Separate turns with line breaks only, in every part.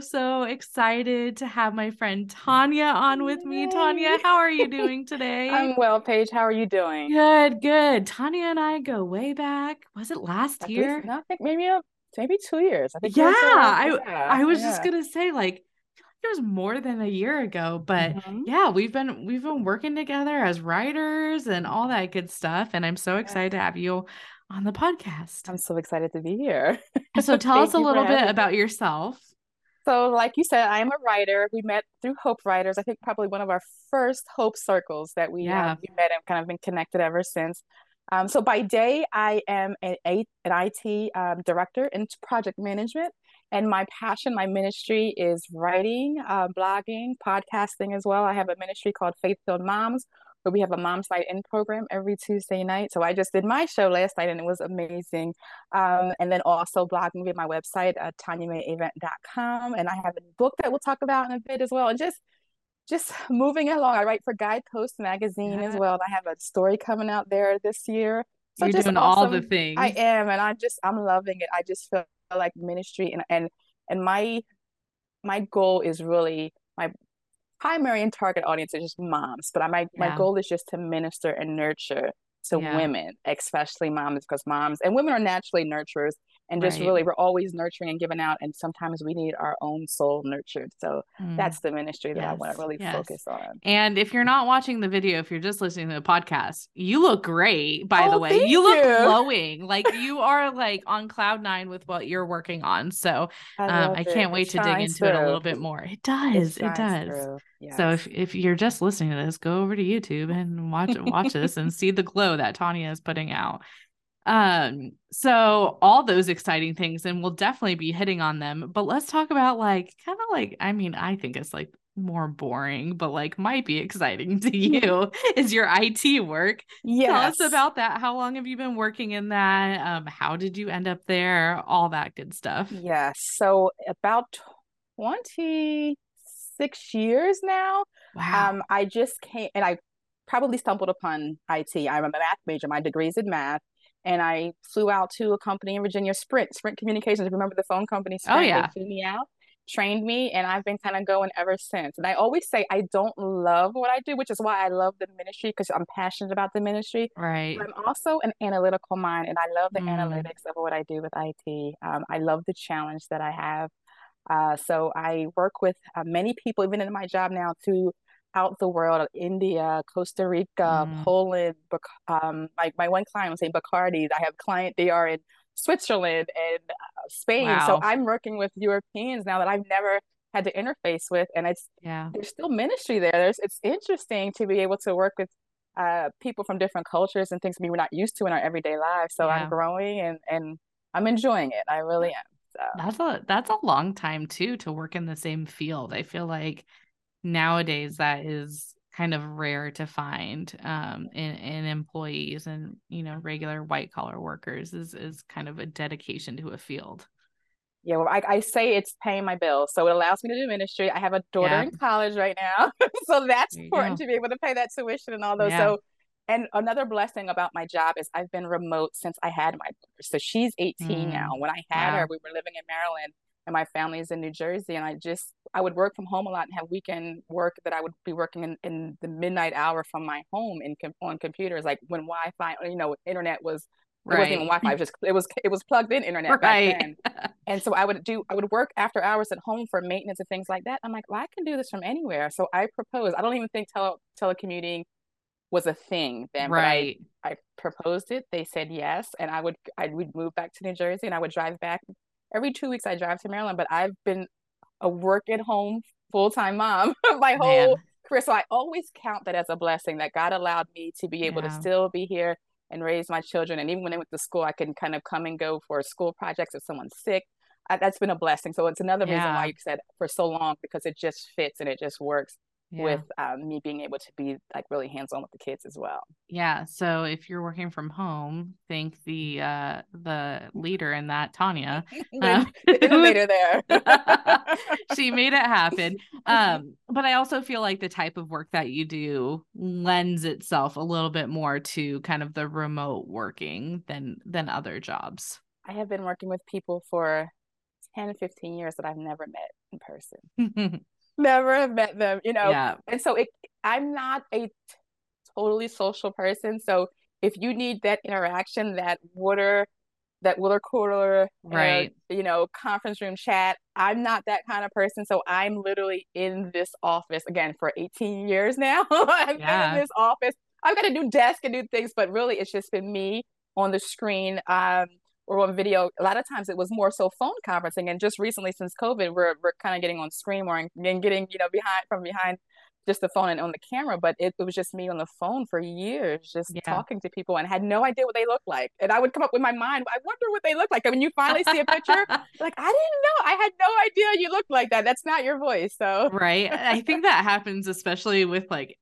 so, so excited to have my friend Tonya on with me. Tonya, how are you doing today?
I'm well, Paige. How are you doing?
Good, good. Tonya and I go way back. Was it last
At
year?
least, no, I think maybe a, maybe two years. I think
yeah, I
yeah,
I was
yeah.
just gonna say like it was more than a year ago, but
Mhm.
yeah, we've been we've been working together as writers and all that good stuff, and I'm so excited to have you on the podcast.
I'm so excited to be here.
So tell us a little bit
me.
about yourself.
So, like you said, I am a writer. We met through Hope Writers. I think probably one of our first Hope circles that we
Yeah.
we met and kind of been connected ever since. Um, so by day, I am an, an IT um, director in project management, and my passion, my ministry is writing, uh, blogging, podcasting as well. I have a ministry called Faith Filled Moms, where we have a Moms Night In program every Tuesday night. So I just did my show last night, and it was amazing. Um, and then also blogging via my website, uh, TonyaMayAvent.com. And I have a book that we'll talk about in a bit as well. And just just moving along. I write for Guidepost magazine as well. And I have a story coming out there this year. So
You're doing all the things.
I am, and I just I'm loving it. I just feel like ministry and and and my my goal is really my primary and target audience is just moms, but I, my my goal is just to minister and nurture to
Yeah.
women, especially moms, because moms and women are naturally nurturers, and just
Right.
really we're always nurturing and giving out, and sometimes we need our own soul nurtured. So
Mm.
that's the ministry that I want to really
yes.
focus on.
And if you're not watching the video, if you're just listening to the podcast, you look great, by the
Oh,
way.
thank
You look
you.
glowing. Like you are like on cloud nine with what you're working on. So
I
um, I can't
It
wait to dig into it a little bit more. It
It
does. It,
shines
does.
through.
So if if you're just listening to this, go over to YouTube and watch watch this and see the glow that Tonya is putting out. Um, so all those exciting things, and we'll definitely be hitting on them. But let's talk about like kind of like, I mean, I think it's like more boring, but like might be exciting to you is your IT work. Yes. Tell us about that. How long have you been working in that? Um, how did you end up there? All that good stuff.
Yes. So about 26 years now.
Wow.
Um, I just came and I probably stumbled upon IT. I'm a math major. My degree's in math. And I flew out to a company in Virginia, Sprint, Sprint Communications. Remember the phone company Sprint?
Oh, yeah.
They flew me out, trained me, and I've been kind of going ever since. And I always say I don't love what I do, which is why I love the ministry because I'm passionate about the ministry.
right.
I'm also an analytical mind, and I love the
Mm.
analytics of what I do with IT. Um, I love the challenge that I have. Uh, so I work with uh, many people, even in my job now, throughout the world, India, Costa Rica,
Mm.
Poland. Bac- Um, my, my one client was saying Bacardi. I have a client, they are in Switzerland and uh, Spain. So I'm working with Europeans now that I've never had to interface with, and it's
Yeah.
there's still ministry there. There's it's interesting to be able to work with uh, people from different cultures and things we were not used to in our everyday lives. So
Yeah.
I'm growing and and I'm enjoying it. I really am. So
That's a that's a long time too to work in the same field. I feel like nowadays that is kind of rare to find um in, in employees and you know regular white collar workers is is kind of a dedication to a field.
yeah, well, I, I say it's paying my bills, so it allows me to do ministry. I have a daughter
Yeah.
in college right now, so that's important
go.
to be able to pay that tuition and all those.
Yeah.
So, and another blessing about my job is I've been remote since I had my daughter. So she's 18
Mm,
now. When I had
wow.
her, we were living in Maryland, and my family is in New Jersey, and I just I would work from home a lot and have weekend work that I would be working in, in the midnight hour from my home in com- on computers, like when Wi-Fi, you know, internet was. It wasn't even. It was just it was it was plugged in internet back
Right.
then. And so I would do, I would work after hours at home for maintenance and things like that. I'm like, well, I can do this from anywhere. So I proposed. I don't even think tele telecommuting was a thing then,
Right.
I, I proposed it. They said yes. And I would, I would move back to New Jersey and I would drive back every two weeks. I drive to Maryland, but I've been a work at home full-time mom my
Man.
whole career. So I always count that as a blessing that God allowed me to be able to still be here and raise my children. And even when they went to school, I can kind of come and go for school projects if someone's sick. I, that's been a blessing. So it's another reason why you said for so long because it just fits and it just works
Yeah.
with um, me being able to be like really hands-on with the kids as well.
Yeah. So if you're working from home, thank the uh the leader in that, Tonya.
the,
Um,
the there.
she made it happen. Um, but I also feel like the type of work that you do lends itself a little bit more to kind of the remote working than than other jobs.
I have been working with people for 10, 15 years that I've never met in person. Never have met them, you know.
Yeah.
And so it I'm not a totally social person. So if you need that interaction, that water, that water cooler,
right,
uh, you know, conference room chat, I'm not that kind of person. So I'm literally in this office again for 18 years now. I've yeah. been in this office. I've got a new desk and new things, but really it's just been me on the screen. Um, or on video. A lot of times it was more so phone conferencing, and just recently since COVID, we're we're kind of getting on screen more and, and getting you know behind from behind just the phone and on the camera, but it, it was just me on the phone for years, just yeah. talking to people and had no idea what they looked like. And I would come up with my mind, I wonder what they look like. And when you finally see a picture, like, I didn't know. I had no idea you looked like that. That's not your voice. So,
right. I think that happens, especially with like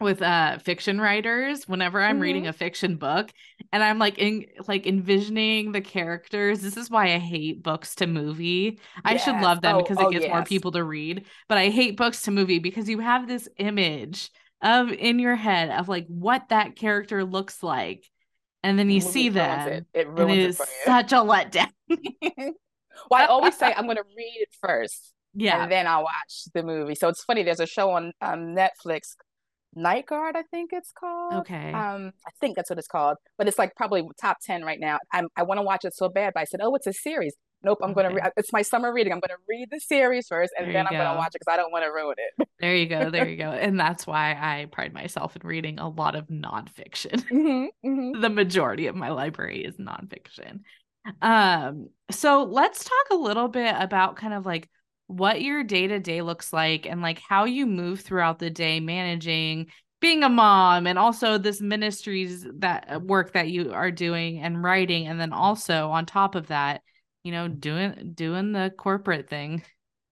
with uh fiction writers whenever i'm mm-hmm. reading a fiction book and i'm like in like envisioning the characters this is why i hate books to movie yes. i should love them oh, because it oh, gets yes. more people to read but i hate books to movie because you have this image of in your head of like what that character looks like and then you the see that it, it, and it is such a letdown
well i always say i'm going to read it first yeah and then i'll watch the movie so it's funny there's a show on um, netflix Night Guard, I think it's called.
Okay.
Um, I think that's what it's called, but it's like probably top ten right now. I'm, I want to watch it so bad, but I said, oh, it's a series. Nope, I'm okay. gonna. Re- it's my summer reading. I'm gonna read the series first, and there then I'm go. gonna watch it because I don't want to ruin it.
There you go. There you go. And that's why I pride myself in reading a lot of nonfiction. Mm-hmm, mm-hmm. the majority of my library is nonfiction. Um, so let's talk a little bit about kind of like what your day to day looks like and like how you move throughout the day managing being a mom and also this ministries that uh, work that you are doing and writing and then also on top of that you know doing doing the corporate thing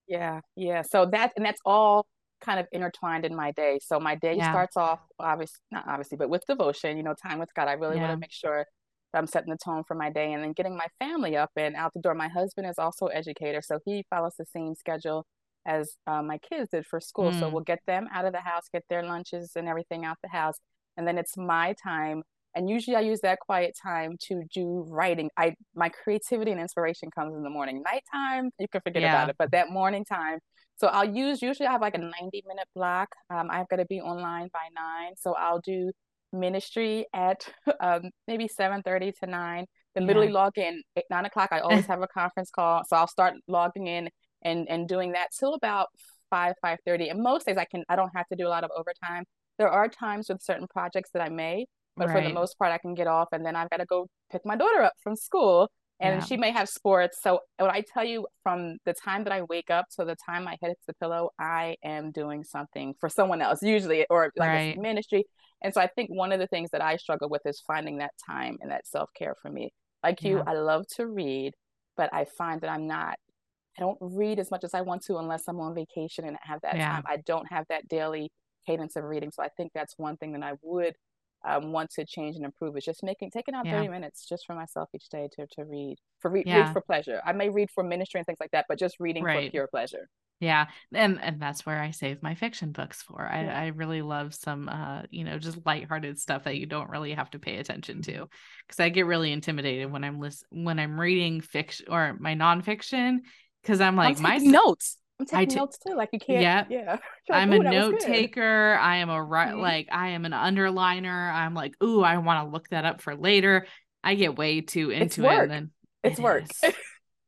yeah yeah so that and that's all kind of intertwined in my day so my day yeah. starts off obviously not obviously but with devotion you know time with god i really yeah. want to make sure I'm setting the tone for my day and then getting my family up and out the door. My husband is also educator, so he follows the same schedule as uh, my kids did for school. Mm. So we'll get them out of the house, get their lunches and everything out the house, and then it's my time. And usually I use that quiet time to do writing. I my creativity and inspiration comes in the morning. Nighttime, you can forget yeah. about it, but that morning time. So I'll use usually I have like a 90 minute block. Um, I've got to be online by nine, so I'll do ministry at um, maybe 7.30 to 9 then yeah. literally log in at 9 o'clock i always have a conference call so i'll start logging in and and doing that till about 5 5.30 and most days i can i don't have to do a lot of overtime there are times with certain projects that i may but right. for the most part i can get off and then i've got to go pick my daughter up from school and yeah. she may have sports. So what I tell you from the time that I wake up to the time I hit the pillow, I am doing something for someone else, usually, or like right. ministry. And so I think one of the things that I struggle with is finding that time and that self care for me. Like you, I love to read, but I find that I'm not, I don't read as much as I want to unless I'm on vacation and have that yeah. time. I don't have that daily cadence of reading. So I think that's one thing that I would um, want to change and improve is just making taking out yeah. 30 minutes just for myself each day to, to read for read, yeah. read for pleasure i may read for ministry and things like that but just reading right. for pure pleasure
yeah and and that's where i save my fiction books for i yeah. i really love some uh you know just lighthearted stuff that you don't really have to pay attention to because i get really intimidated when i'm list when i'm reading fiction or my nonfiction because i'm like
I'm
my
notes I'm taking t- notes too. Like you can't. Yeah. Yeah.
Like, I'm a note taker. I am a right. Mm-hmm. Like I am an underliner. I'm like, ooh, I want to look that up for later. I get way too into it, and then
it's it work. Is.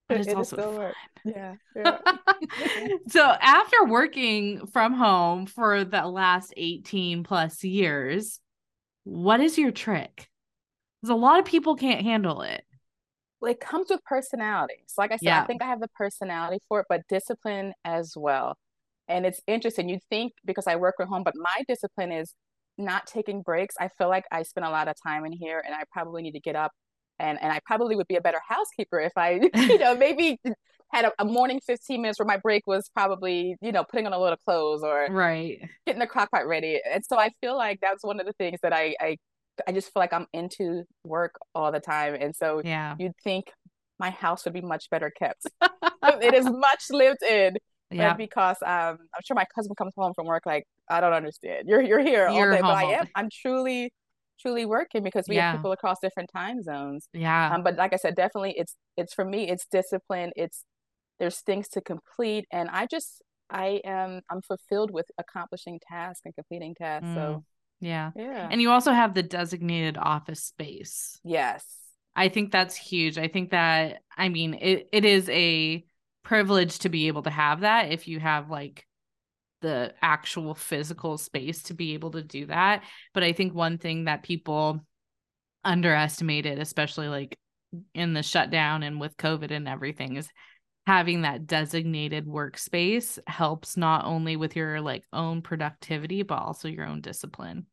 But it's it also fun. Work. Yeah. yeah. so after working from home for the last 18 plus years, what is your trick? Because a lot of people can't handle it
it comes with personality. So like I said, yeah. I think I have the personality for it, but discipline as well. And it's interesting. You think because I work from home, but my discipline is not taking breaks. I feel like I spend a lot of time in here and I probably need to get up and and I probably would be a better housekeeper if I, you know, maybe had a, a, morning 15 minutes where my break was probably, you know, putting on a load of clothes or
right
getting the crock pot ready. And so I feel like that's one of the things that I, I I just feel like I'm into work all the time. And so
yeah,
you'd think my house would be much better kept. it is much lived in. Yeah. Because um I'm sure my cousin comes home from work like, I don't understand. You're you're here you're all day. But I am I'm truly truly working because we
Yeah.
have people across different time zones.
Yeah.
Um, but like I said, definitely it's it's for me, it's discipline, it's there's things to complete, and I just I am I'm fulfilled with accomplishing tasks and completing tasks.
Mm.
So
Yeah.
yeah.
And you also have the designated office space.
yes.
I think that's huge. I think that I mean it it is a privilege to be able to have that if you have like the actual physical space to be able to do that. But I think one thing that people underestimated, especially like in the shutdown and with COVID and everything, is having that designated workspace helps not only with your like own productivity, but also your own discipline.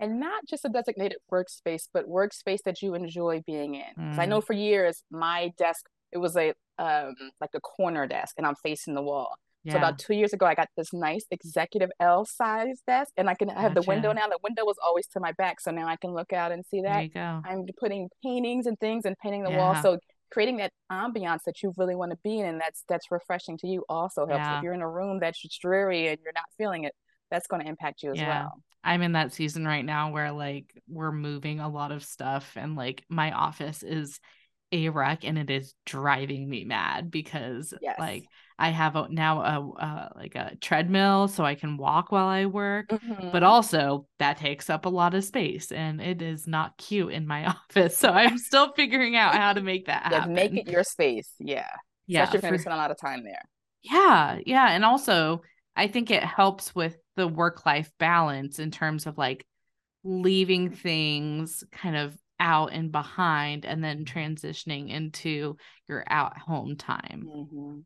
and not just a designated workspace, but workspace that you enjoy being in. 'Cause I
Mm.
know for years my desk it was a um like a corner desk, and I'm facing the wall.
Yeah.
So about two years ago, I got this nice executive L size desk, and I can I have the window now. The window was always to my back, so now I can look out and see
there
that.
you go.
I'm putting paintings and things and painting the wall. So creating that ambiance that you really want to be in and that's that's refreshing to you also helps.
Yeah.
If you're in a room that's dreary and you're not feeling it, that's going to impact you as
Yeah.
well.
I'm in that season right now where like we're moving a lot of stuff and like my office is a wreck and it is driving me mad because
Yes.
like I have a, now a uh, like a treadmill so I can walk while I work but
Mhm.
also that takes up a lot of space and it is not cute in my office so I'm still figuring out how to make that happen.
make it your space. Yeah.
yeah,
Especially if you're going to spend a lot of time there.
yeah, yeah. And also, I think it helps with the work life balance in terms of like leaving things kind of out and behind and then transitioning into your out home time.
Mhm.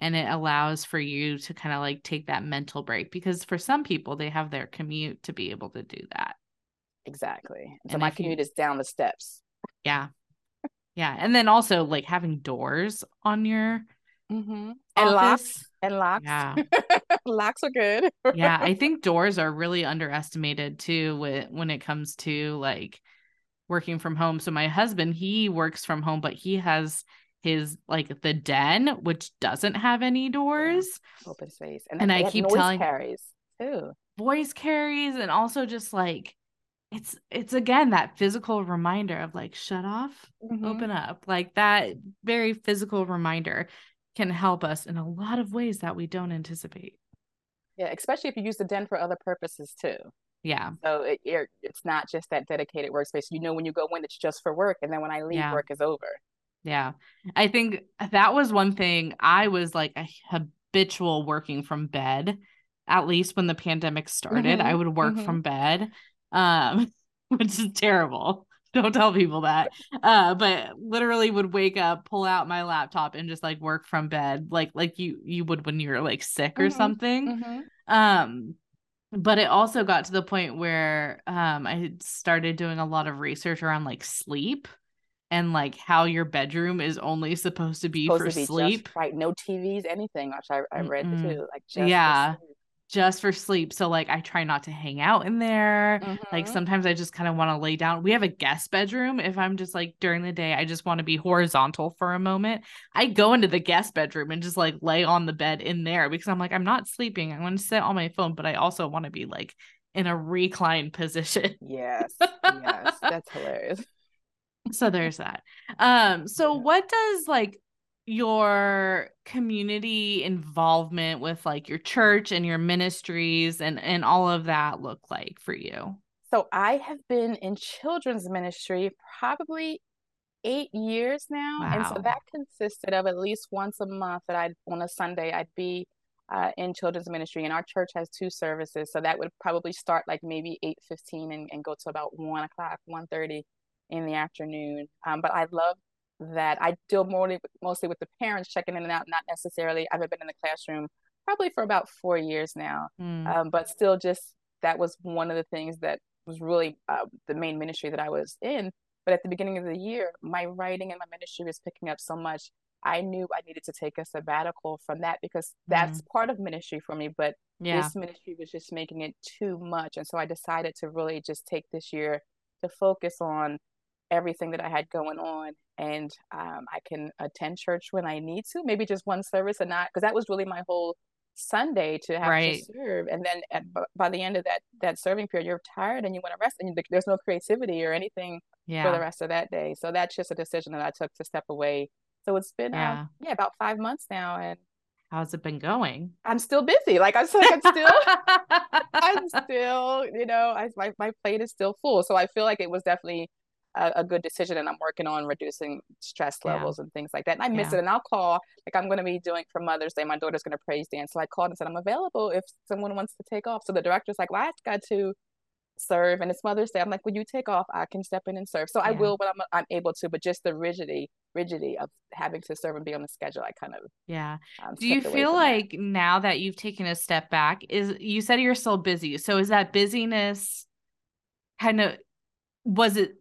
And it allows for you to kind of like take that mental break because for some people, they have their commute to be able to do that.
Exactly. So
And
my
if you-
commute is down the steps.
Yeah. Yeah. And then also like having doors on your
Mm-hmm. And locks. And locks.
Yeah.
locks are good.
yeah i think doors are really underestimated too when, when it comes to like working from home so my husband he works from home but he has his like the den which doesn't have any doors
Open space. And,
And I keep telling-
carries too.
voice carries and also just like it's it's again that physical reminder of like shut off
Mhm.
open up like that very physical reminder can help us in a lot of ways that we don't anticipate
Yeah, especially if you use the den for other purposes too.
yeah
So it, it- it's not just that dedicated workspace. You know, when you go in, it's just for work, and then when I leave,
Yeah.
work is over.
Yeah. I think that was one thing I was like a habitual working from bed, at least when the pandemic started. I
Mhm,
would work
mhm.
from bed, um, which is terrible. Don't tell people that. Uh, but literally would wake up, pull out my laptop and just like work from bed, like like you you would when you're like sick or
Mhm,
something.
Mhm.
Um, but it also got to the point where um I started doing a lot of research around like sleep and like how your bedroom is only supposed to be
Supposed
for
to be
sleep.
just right. No TVs, anything. Which I I read
Mm-mm.
too. Like just
Yeah.
sleep.
just for sleep. So like I try not to hang out in there. Like
Mhm.
sometimes I just kind of want to lay down. We have a guest bedroom. If I'm just like during the day, I just want to be horizontal for a moment. I go into the guest bedroom and just like lay on the bed in there because I'm like, I'm not sleeping. I want to sit on my phone, but I also want to be like in a reclined position.
Yes. Yes. That's hilarious.
So there's that. Um, so what does like your community involvement with like your church and your ministries and and all of that look like for you?
So I have been in children's ministry probably eight years now. And so that consisted of at least once a month that I'd on a Sunday I'd be uh, in children's ministry. And our church has two services. So that would probably start like maybe 8:15 and, and go to about one o'clock, 1:30 in the afternoon. Um, but I love that I deal more mostly with the parents checking in and out, not necessarily. I've been in the classroom probably for about four years now.
Mm,
Um, but still, just that was one of the things that was really uh, the main ministry that I was in. But at the beginning of the year, my writing and my ministry was picking up so much. I knew I needed to take a sabbatical from that because that's part of ministry for me. But
yeah.
this ministry was just making it too much. And so I decided to really just take this year to focus on everything that I had going on. And um, I can attend church when I need to, maybe just one service and not, because that was really my whole Sunday to have
right.
to serve, and then at, by the end of that that serving period, you're tired and you want to rest, and there's no creativity or anything yeah. for the rest of that day. So that's just a decision that I took to step away. So it's been yeah, uh, yeah about five months now, and
how's it been going?
I'm still busy. Like I'm still, I'm still, I'm still, you know, I, my my plate is still full. So I feel like it was definitely a, a, good decision and I'm working on reducing stress levels yeah. and things like that. And I miss yeah. it. And I'll call, like I'm going to be doing for Mother's Day, my daughter's going to praise dance. So I called and said, I'm available if someone wants to take off. So the director's like, well, I got to serve and it's Mother's Day. I'm like, when you take off, I can step in and serve. So yeah. I will when I'm, I'm able to, but just the rigidity, rigidity of having to serve and be on the schedule, I kind of,
yeah. Um, Do you feel like that. now that you've taken a step back is you said you're still busy. So is that busyness kind of, was it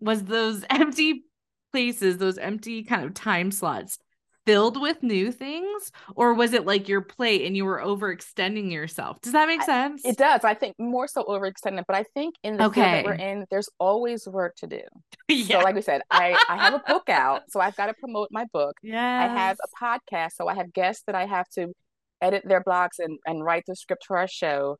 was those empty places, those empty kind of time slots filled with new things? Or was it like your plate and you were overextending yourself? Does that make sense?
I, it does. I think more so overextended but i think in the okay. field that we're in there's always work to do. Yeah. so like we said i i have a book out so i've got to promote my book.
Yeah
i have a podcast so i have guests that i have to edit their blogs and and write the script for our show.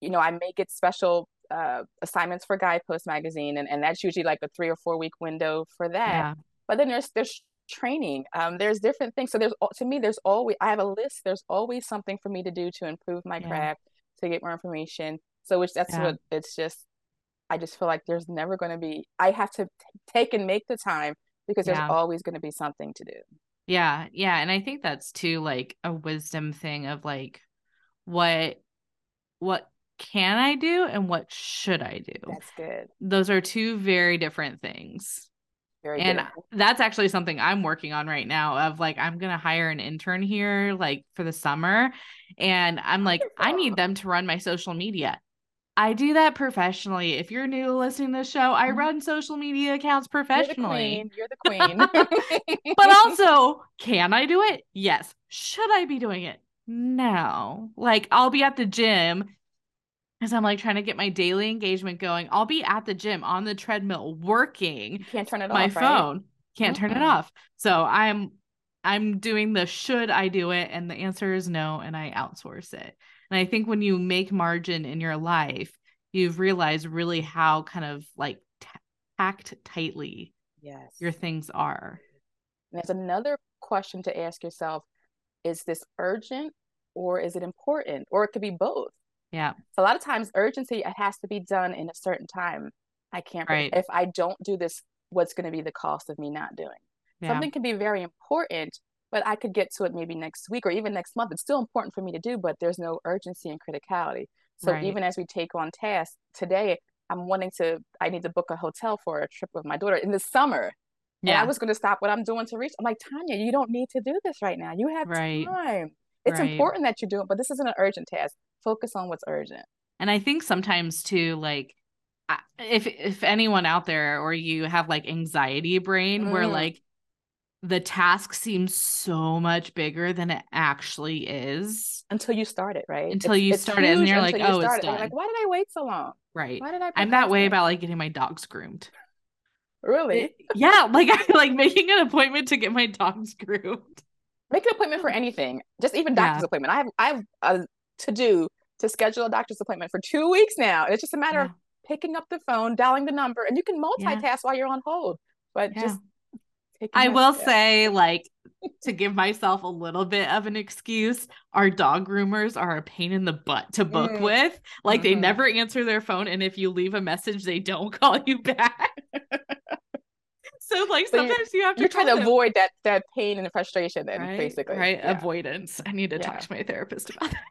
You know i make it special uh, assignments for Guidepost magazine, and, and that's usually like a three or four week window for that. Yeah. But then there's there's training. Um, there's different things. So there's to me there's always I have a list. There's always something for me to do to improve my yeah. craft, to get more information. So which that's yeah. what it's just. I just feel like there's never going to be. I have to t- take and make the time because there's always going to be something to do.
Yeah, yeah, and I think that's too like a wisdom thing of like what what can I do and what should I do?
That's good.
Those are two very different things. Very and that's actually something I'm working on right now of like I'm going to hire an intern here like for the summer and I'm like I need them to run my social media. I do that professionally. If you're new listening to the show, I mm-hmm. run social media accounts professionally.
You're the queen. You're the
queen. but also, can I do it? Yes. Should I be doing it? No. Like I'll be at the gym as I'm like trying to get my daily engagement going. I'll be at the gym on the treadmill working.
You can't turn it
my
off.
My phone. Right? Can't mm-hmm. turn it off. So I'm I'm doing the should I do it? And the answer is no, and I outsource it. And I think when you make margin in your life, you've realized really how kind of like t- packed tightly
yes
your things are.
There's another question to ask yourself: Is this urgent or is it important? Or it could be both.
Yeah.
So a lot of times urgency it has to be done in a certain time. I can't right. if I don't do this, what's going to be the cost of me not doing? Yeah. Something can be very important, but I could get to it maybe next week or even next month. It's still important for me to do, but there's no urgency and criticality. So right. even as we take on tasks today, I'm wanting to I need to book a hotel for a trip with my daughter in the summer. Yeah. And I was going to stop what I'm doing to reach. I'm like, Tonya, you don't need to do this right now. You have right. time. It's right. important that you do it, but this isn't an urgent task focus on what's urgent.
And I think sometimes too, like if if anyone out there or you have like anxiety brain mm. where like the task seems so much bigger than it actually is
until you start it right?
Until it's, you it's start it and you're like oh it's done.
like why did i wait so long?
Right.
Why did i
i'm that way about like getting my dogs groomed.
Really?
Yeah like i like making an appointment to get my dogs groomed.
Make an appointment for anything. Just even doctor's yeah. appointment. I have i have a to do to schedule a doctor's appointment for two weeks now. It's just a matter yeah. of picking up the phone, dialing the number, and you can multitask yeah. while you're on hold. But yeah. just
I will say, like, to give myself a little bit of an excuse, our dog groomers are a pain in the butt to book mm. with. Like, mm-hmm. they never answer their phone, and if you leave a message, they don't call you back. so, like, so sometimes you have to.
You're trying to avoid that that pain and frustration, then right? basically,
right? Yeah. Avoidance. I need to talk to my therapist about that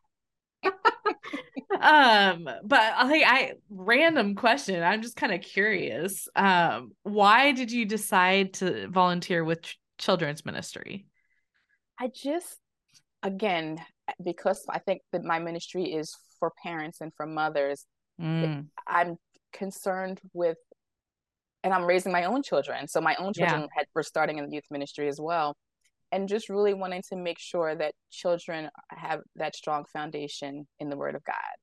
um but like i random question i'm just kind of curious um why did you decide to volunteer with ch- children's ministry
i just again because i think that my ministry is for parents and for mothers mm. i'm concerned with and i'm raising my own children so my own children yeah. had, were starting in the youth ministry as well and just really wanting to make sure that children have that strong foundation in the word of god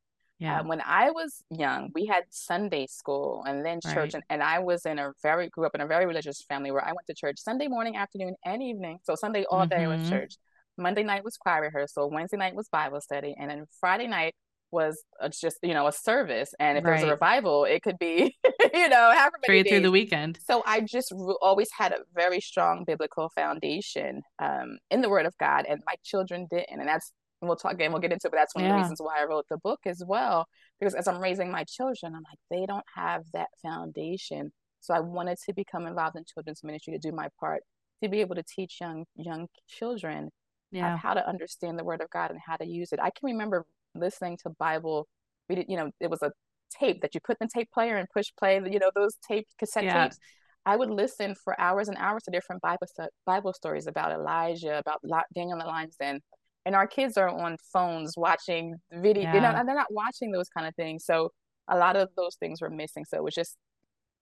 yeah. Um, when I was young, we had Sunday school and then church, right. and, and I was in a very grew up in a very religious family where I went to church Sunday morning, afternoon, and evening. So Sunday all day mm-hmm. was church. Monday night was choir rehearsal, Wednesday night was Bible study, and then Friday night was just you know a service and if right. there was a revival it could be you know however many
through the weekend
so i just re- always had a very strong biblical foundation um, in the word of god and my children didn't and that's and we'll talk again we'll get into it but that's one yeah. of the reasons why i wrote the book as well because as i'm raising my children i'm like they don't have that foundation so i wanted to become involved in children's ministry to do my part to be able to teach young young children yeah. how to understand the word of god and how to use it i can remember listening to Bible. We did, you know, it was a tape that you put in the tape player and push play. You know, those tape cassette yeah. tapes. I would listen for hours and hours to different Bible Bible stories about Elijah, about Daniel and the lion's den, and our kids are on phones watching video. Yeah. You know, they're not watching those kind of things. So a lot of those things were missing. So it was just,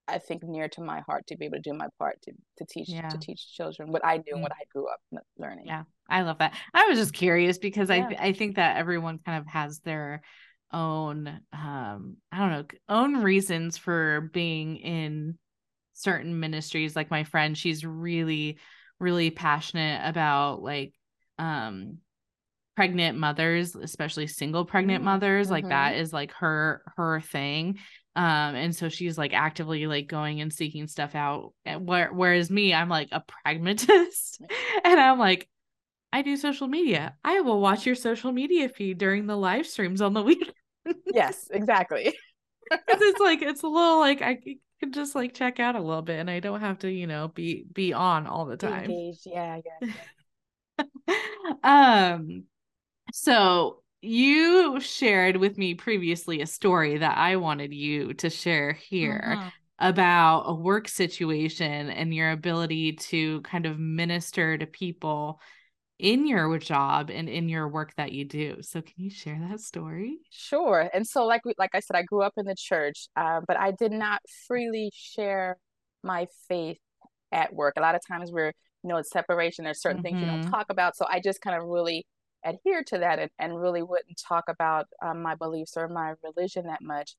I think, near to my heart to be able to do my part to to teach yeah. to teach children what I knew and mm. what I grew up learning.
Yeah, I love that. I was just curious because yeah. I I think that everyone kind of has their own um I don't know own reasons for being in certain ministries like my friend she's really really passionate about like um pregnant mothers especially single pregnant mm-hmm. mothers like that mm-hmm. is like her her thing um and so she's like actively like going and seeking stuff out where, whereas me i'm like a pragmatist and i'm like I do social media. I will watch your social media feed during the live streams on the weekend.
yes, exactly.
it's like it's a little like I can just like check out a little bit, and I don't have to, you know, be be on all the time.
Engaged. Yeah, yeah.
um. So you shared with me previously a story that I wanted you to share here. Uh-huh about a work situation and your ability to kind of minister to people in your job and in your work that you do. So can you share that story?
Sure. And so like we, like I said, I grew up in the church, uh, but I did not freely share my faith at work. A lot of times we're, you know, it's separation. There's certain mm-hmm. things you don't mm-hmm. talk about. So I just kind of really adhere to that and, and really wouldn't talk about um, my beliefs or my religion that much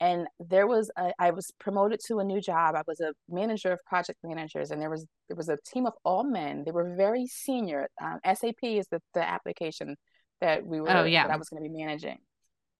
and there was a, I was promoted to a new job. I was a manager of project managers, and there was there was a team of all men. They were very senior. Um, SAP is the, the application that we were oh, yeah. that I was going to be managing,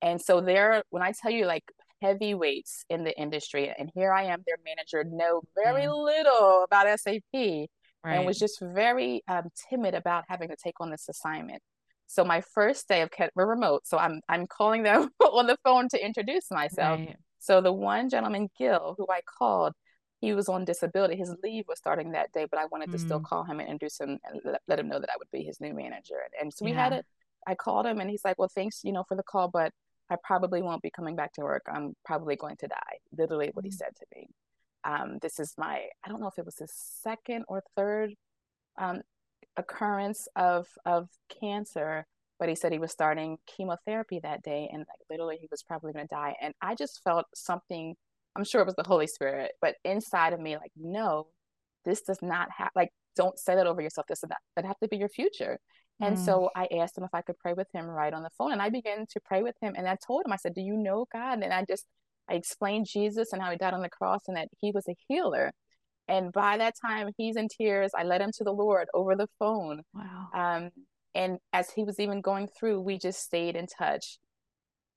and so there, when I tell you like heavyweights in the industry, and here I am, their manager, know very mm. little about SAP, right. and was just very um, timid about having to take on this assignment. So my first day of we're remote, so I'm I'm calling them on the phone to introduce myself. Right. So the one gentleman, Gil, who I called, he was on disability. His leave was starting that day, but I wanted to still mm. call him and introduce him and let, let, him know that I would be his new manager. And, and so we yeah. had it. I called him and he's like, "Well, thanks, you know, for the call, but I probably won't be coming back to work. I'm probably going to die." Literally, what mm. he said to me. Um, this is my I don't know if it was his second or third um, occurrence of of cancer but he said he was starting chemotherapy that day and like literally he was probably going to die. And i just felt something i'm sure it was the holy spirit but inside of me like no this does not have like don't say that over yourself. This is not that have to be your future. And mm. so i asked him if i could pray with him right on the phone and i began to pray with him and i told him i said do you know god? And i just i explained jesus and how he died on the cross and that he was a healer and by that time, he's in tears. I led him to the Lord over the phone.
Wow.
Um, and as he was even going through, we just stayed in touch.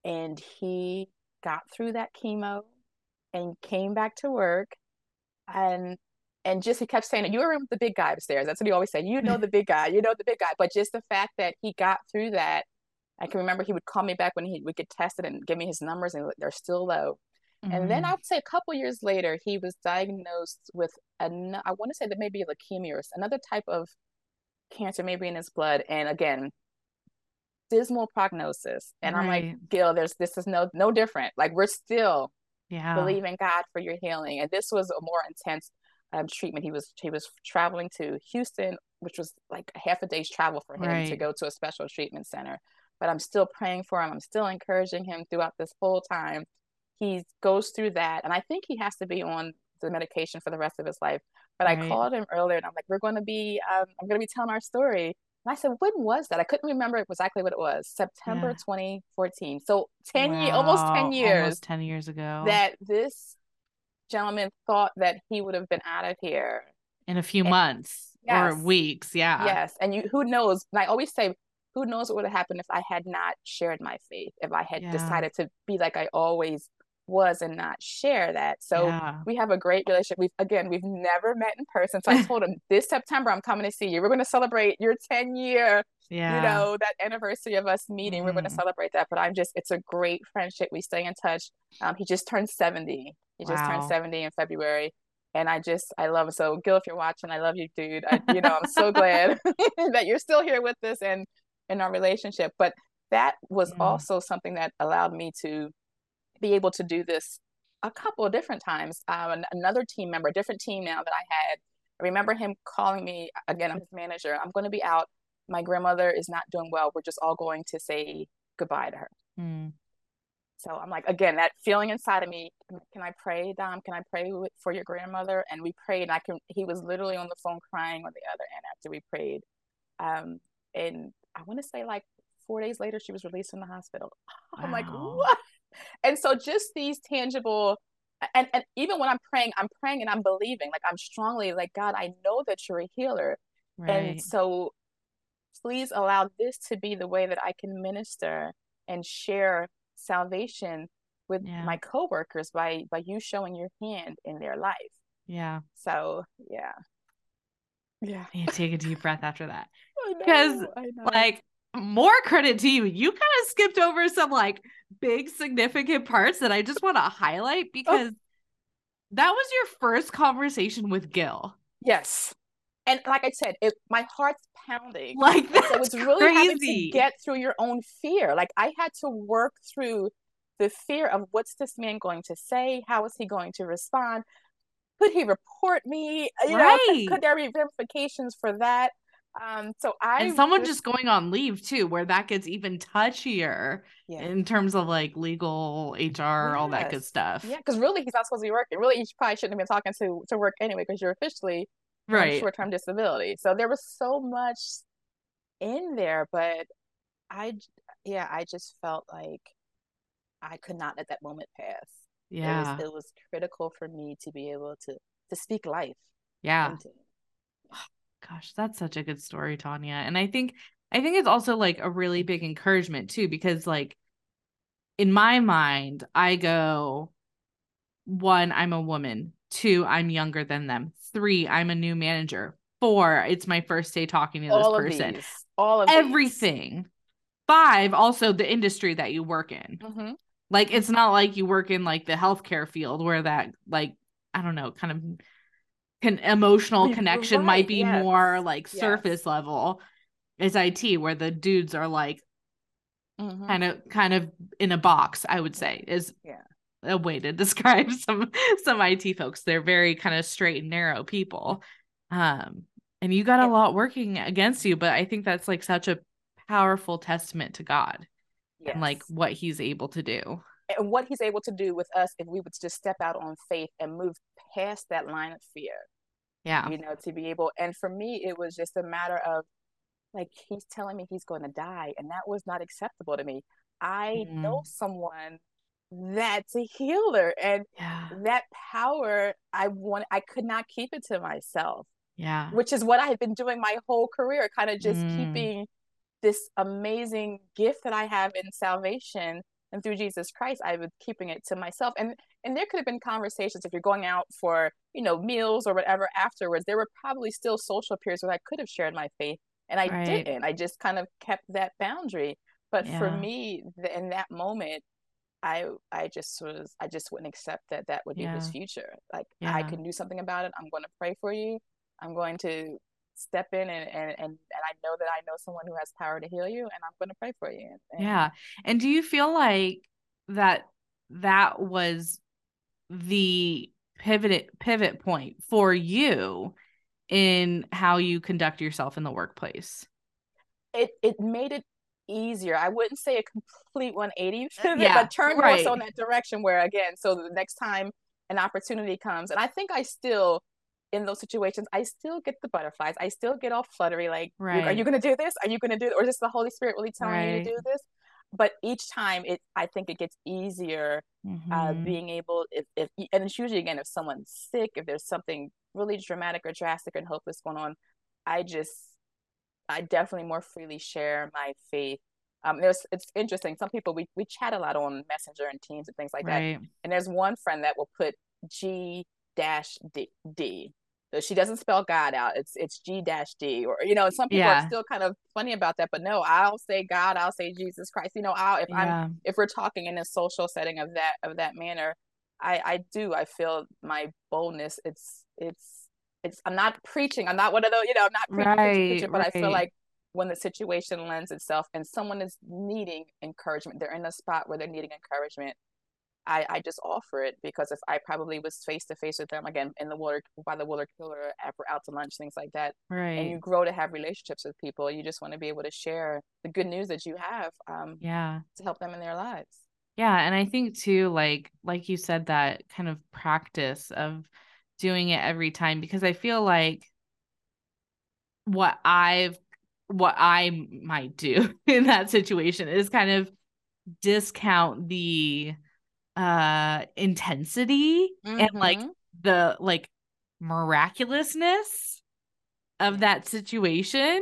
And he got through that chemo and came back to work. And and just he kept saying, "You were in the big guy upstairs." That's what he always said. You know the big guy. You know the big guy. But just the fact that he got through that, I can remember he would call me back when he would get tested and give me his numbers, and they're still low. Mm-hmm. And then mm-hmm. I'd say a couple years later, he was diagnosed with an I want to say that maybe leukemia or another type of cancer, maybe in his blood. And again, dismal prognosis. And right. I'm like, Gil, there's this is no no different. Like we're still yeah. believing God for your healing. And this was a more intense um, treatment. He was he was traveling to Houston, which was like a half a day's travel for him right. to go to a special treatment center. But I'm still praying for him. I'm still encouraging him throughout this whole time he goes through that and i think he has to be on the medication for the rest of his life but right. i called him earlier and i'm like we're going to be um, i'm going to be telling our story and i said when was that i couldn't remember exactly what it was september yeah. 2014 so 10 wow. years almost 10 years almost
10 years ago
that this gentleman thought that he would have been out of here
in a few and, months yes. or weeks. Yeah.
Yes. And you who knows? And I always say, who knows what would have happened if I had not shared my faith, if I had
Yeah.
decided to be like I always was and not share that. So
Yeah.
we have a great relationship. We've again, we've never met in person. So I told him this September I'm coming to see you. We're going to celebrate your 10 year,
Yeah.
you know, that anniversary of us meeting. We're going to
Mhm.
celebrate that. But I'm just, it's a great friendship. We stay in touch. Um, he just turned 70. He just turned 70 in February. And I just, I love him. So Gil, if you're watching, I love you, dude. I, you know, I'm so glad that you're still here with us and in our relationship. But that was
Yeah.
also something that allowed me to be able to do this a couple of different times. Um, another team member, a different team now that I had, I remember him calling me again. I'm his manager. I'm going to be out. My grandmother is not doing well. We're just all going to say goodbye to her.
Mm.
So I'm like, again, that feeling inside of me. Can I pray, Dom? Can I pray for your grandmother? And we prayed. And I can. He was literally on the phone crying on the other end after we prayed. Um, and I want to say like four days later, she was released from the hospital. I'm like, what? And so just these tangible, and and even when I'm praying, I'm praying and I'm believing, like I'm strongly like God, I know that you're a healer,
Right.
and so please allow this to be the way that I can minister and share salvation with
Yeah.
my coworkers by by you showing your hand in their life.
yeah.
So yeah, yeah.
You take a deep breath after that.
I know,
'Cause,
I know.
Like, more credit to you. You kind of skipped over some like big significant parts that I just want to highlight
Oh.
because that was your first conversation with Gil.
yes, and like I said, it my heart's pounding.
Like
And
that's
so it's really having to get through your own fear. Like I had to work through the fear of what's this man going to say? How is he going to respond? Could he report me? You know,
Right.
could there be ramifications for that? Um, so I
and someone just going on leave too, where that gets even touchier
yeah.
in terms of like legal, HR, all that good stuff.
Yeah, because really he's not supposed to be working. Really, you probably shouldn't have been talking to to work anyway, because you're officially
Right.
short term disability. So there was so much in there, but I yeah, I just felt like I could not let that moment pass.
Yeah.
It was, it was critical for me to be able to to speak life
yeah.
into.
Gosh, that's such a good story, Tonya. And I think I think it's also like a really big encouragement too, because like in my mind, I go one, I'm a woman, two, I'm younger than them, three, I'm a new manager, four, it's my first day talking to this
all of
person.
these, all of these.
Everything. Five, also the industry that you work in.
Mhm.
Like it's not like you work in like the healthcare field where that like I don't know, kind of can emotional connection might be
yes,
more like
yes.
surface level. It's IT where the dudes are like
Mhm.
kind of kind of in a box, I would say, is
Yeah.
a way to describe some some IT folks. They're very kind of straight and narrow people. Um and you got a lot working against you, but I think that's like such a powerful testament to God and like what he's able to do.
And what he's able to do with us if we would just step out on faith and move past that line of fear
Yeah.
you know to be able and for me it was just a matter of like he's telling me he's going to die and that was not acceptable to me i know
Mm.
someone that's a healer and
Yeah.
that power i want i could not keep it to myself
Yeah.
which is what i had been doing my whole career kind of just
Mm.
keeping this amazing gift that i have in salvation and through jesus christ i was keeping it to myself. And and there could have been conversations if you're going out for you know meals or whatever afterwards there were probably still social periods where i could have shared my faith and i
Right.
didn't. I just kind of kept that boundary. But for me th- in that moment i i just was i just wouldn't accept that that would be his future. Like i
Yeah.
can do something about it. I'm going to pray for you. I'm going to step in and and and, and i know that i know someone who has power to heal you and i'm going to pray for you and,
Yeah. And do you feel like that that was the pivot pivot point for you in how you conduct yourself in the workplace?
it it made it easier. I wouldn't say a complete 180 uh, pivot,
Yeah,
but turn more so in that direction where again, so the next time an opportunity comes, and I think I still in those situations, I still get the butterflies. I still get all fluttery, like, "You- are you going to do this? Are you going to do, or is this the Holy Spirit really telling you to do this? But each time, it I think it gets easier uh,
Mhm.
being able if, if and it's usually again if someone's sick if there's something really dramatic or drastic and hopeless going on I just I definitely more freely share my faith. Um, there's it's interesting. Some people we we chat a lot on Messenger and Teams and things like right. that. And there's one friend that will put G dash D, D. So she doesn't spell God out. It's it's G dash D or you know, some people yeah. are still kind of funny about that, but no, I'll say God, I'll say Jesus Christ. You know, I'll if yeah. I'm if we're talking in a social setting of that of that manner, I I do I feel my boldness. It's it's it's I'm not preaching. I'm not one of those, you know, I'm not preaching, right, preaching but right. I feel like when the situation lends itself and someone is needing encouragement, they're in a spot where they're needing encouragement. I, I just offer it because if I probably was face to face with them again in the water by the water cooler out to lunch, things like that.
Right.
And you grow to have relationships with people. You just want to be able to share the good news that you have. Um,
yeah.
To help them in their lives.
Yeah. And I think too, like like you said, that kind of practice of doing it every time because I feel like what I've what I might do in that situation is kind of discount the uh intensity mm-hmm. and like mm-hmm. the like miraculousness of that situation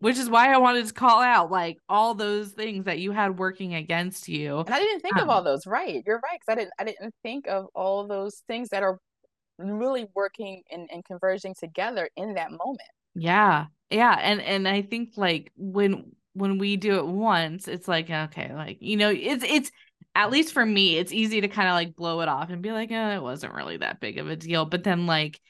which is why I wanted to call out like all those things that you had working against you.
And I didn't think um, of all those. Right, you're right. Because I didn't, I didn't think of all those things that are really working and, and converging together in that moment
yeah yeah and and i think like when when we do it once it's like okay like you know it's it's at least for me it's easy to kind of like blow it off and be like oh, it wasn't really that big of a deal but then like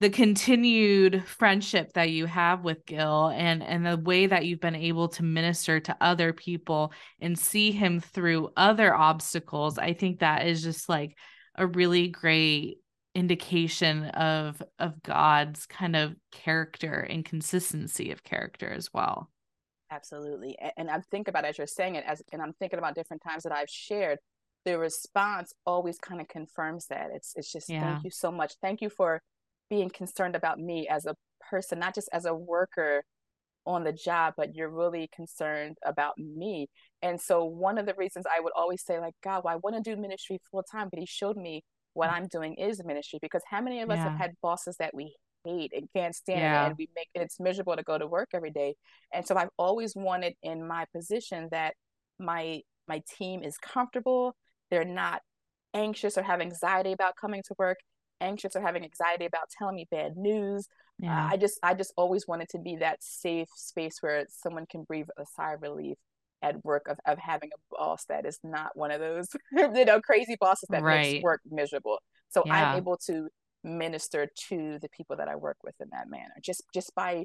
the continued friendship that you have with Gil and and the way that you've been able to minister to other people and see him through other obstacles I think that is just like a really great indication of of God's kind of character and consistency of character as well.
Absolutely. And I think about as you're saying it as and I'm thinking about different times that I've shared the response always kind of confirms that. It's it's just yeah. thank you so much. Thank you for being concerned about me as a person, not just as a worker on the job, but you're really concerned about me. And so one of the reasons I would always say, like, God, well, I want to do ministry full time, but he showed me what mm. I'm doing is ministry because how many of us yeah. have had bosses that we hate and can't stand yeah. and we make it's miserable to go to work every day. And so I've always wanted in my position that my my team is comfortable. They're not anxious or have anxiety about coming to work, anxious or having anxiety about telling me bad news. Uh, yeah. Uh, I just I just always wanted to be that safe space where someone can breathe a sigh of relief at work of, of having a boss that is not one of those you know crazy bosses that right. makes work miserable so yeah. i'm able to minister to the people that i work with in that manner just just by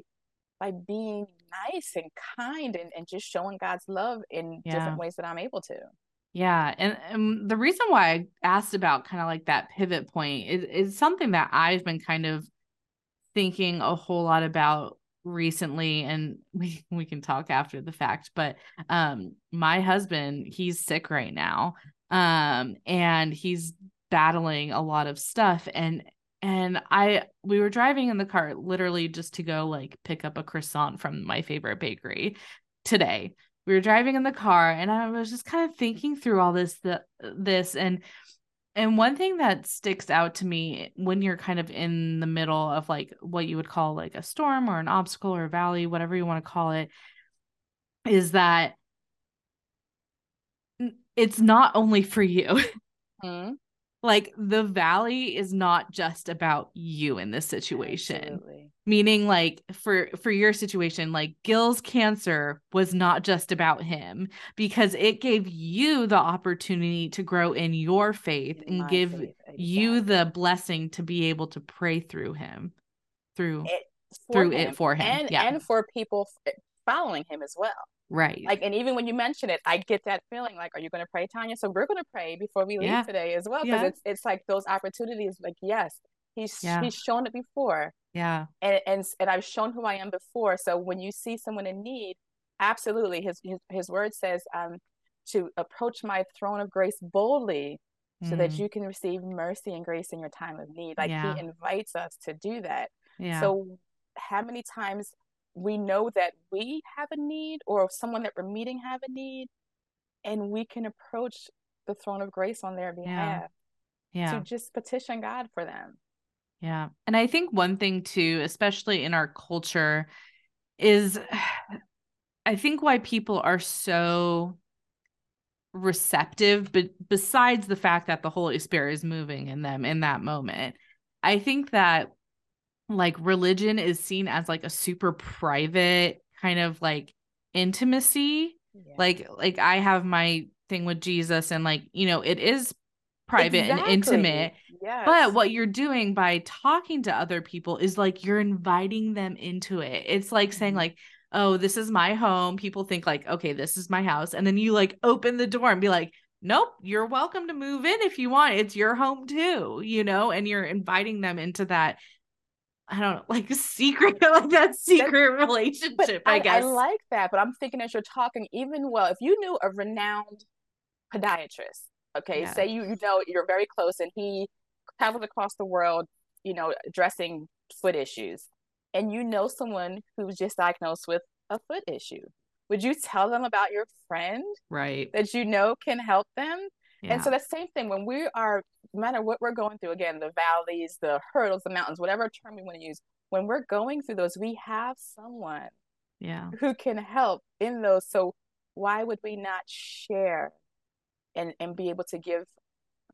by being nice and kind and, and just showing god's love in yeah. different ways that i'm able to
yeah and, and the reason why i asked about kind of like that pivot point is, is something that i've been kind of thinking a whole lot about recently and we we can talk after the fact but um my husband he's sick right now um and he's battling a lot of stuff and and I we were driving in the car literally just to go like pick up a croissant from my favorite bakery today. We were driving in the car and I was just kind of thinking through all this the this and and one thing that sticks out to me when you're kind of in the middle of like what you would call like a storm or an obstacle or a valley, whatever you want to call it, is that it's not only for you. Mm-hmm. Like the valley is not just about you in this situation. Absolutely meaning like for for your situation like gil's cancer was not just about him because it gave you the opportunity to grow in your faith in and give faith, exactly. you the blessing to be able to pray through him through it, through him. it for him
and yeah. and for people following him as well
right
like and even when you mention it i get that feeling like are you going to pray Tonya so we're going to pray before we leave yeah. today as well because yeah. it's it's like those opportunities like yes he's he's shown it before
yeah.
And and and I've shown who I am before. So when you see someone in need, absolutely his his, his word says um to approach my throne of grace boldly so mm. that you can receive mercy and grace in your time of need. Like yeah. he invites us to do that. Yeah. So how many times we know that we have a need or someone that we're meeting have a need and we can approach the throne of grace on their behalf
yeah. yeah.
to just petition God for them.
Yeah. And I think one thing too, especially in our culture, is I think why people are so receptive, but besides the fact that the Holy Spirit is moving in them in that moment, I think that like religion is seen as like a super private kind of like intimacy. Yeah. Like like I have my thing with Jesus and like, you know, it is private exactly. and intimate. Yes. But what you're doing by talking to other people is like you're inviting them into it. It's like saying mm-hmm. like, "Oh, this is my home." People think like, "Okay, this is my house." And then you like open the door and be like, "Nope, you're welcome to move in if you want. It's your home too." You know, and you're inviting them into that I don't know, like secret, like that secret relationship, I, I, guess.
I like that, but I'm thinking as you're talking, even well, if you knew a renowned podiatrist Okay, yeah. say you you know you're very close, and he travels across the world, you know, addressing foot issues, and you know someone who's just diagnosed with a foot issue. Would you tell them about your friend,
right?
That you know can help them. Yeah. And so the same thing when we are, no matter what we're going through, again, the valleys, the hurdles, the mountains, whatever term we want to use, when we're going through those, we have someone
yeah
who can help in those. So why would we not share and and be able to give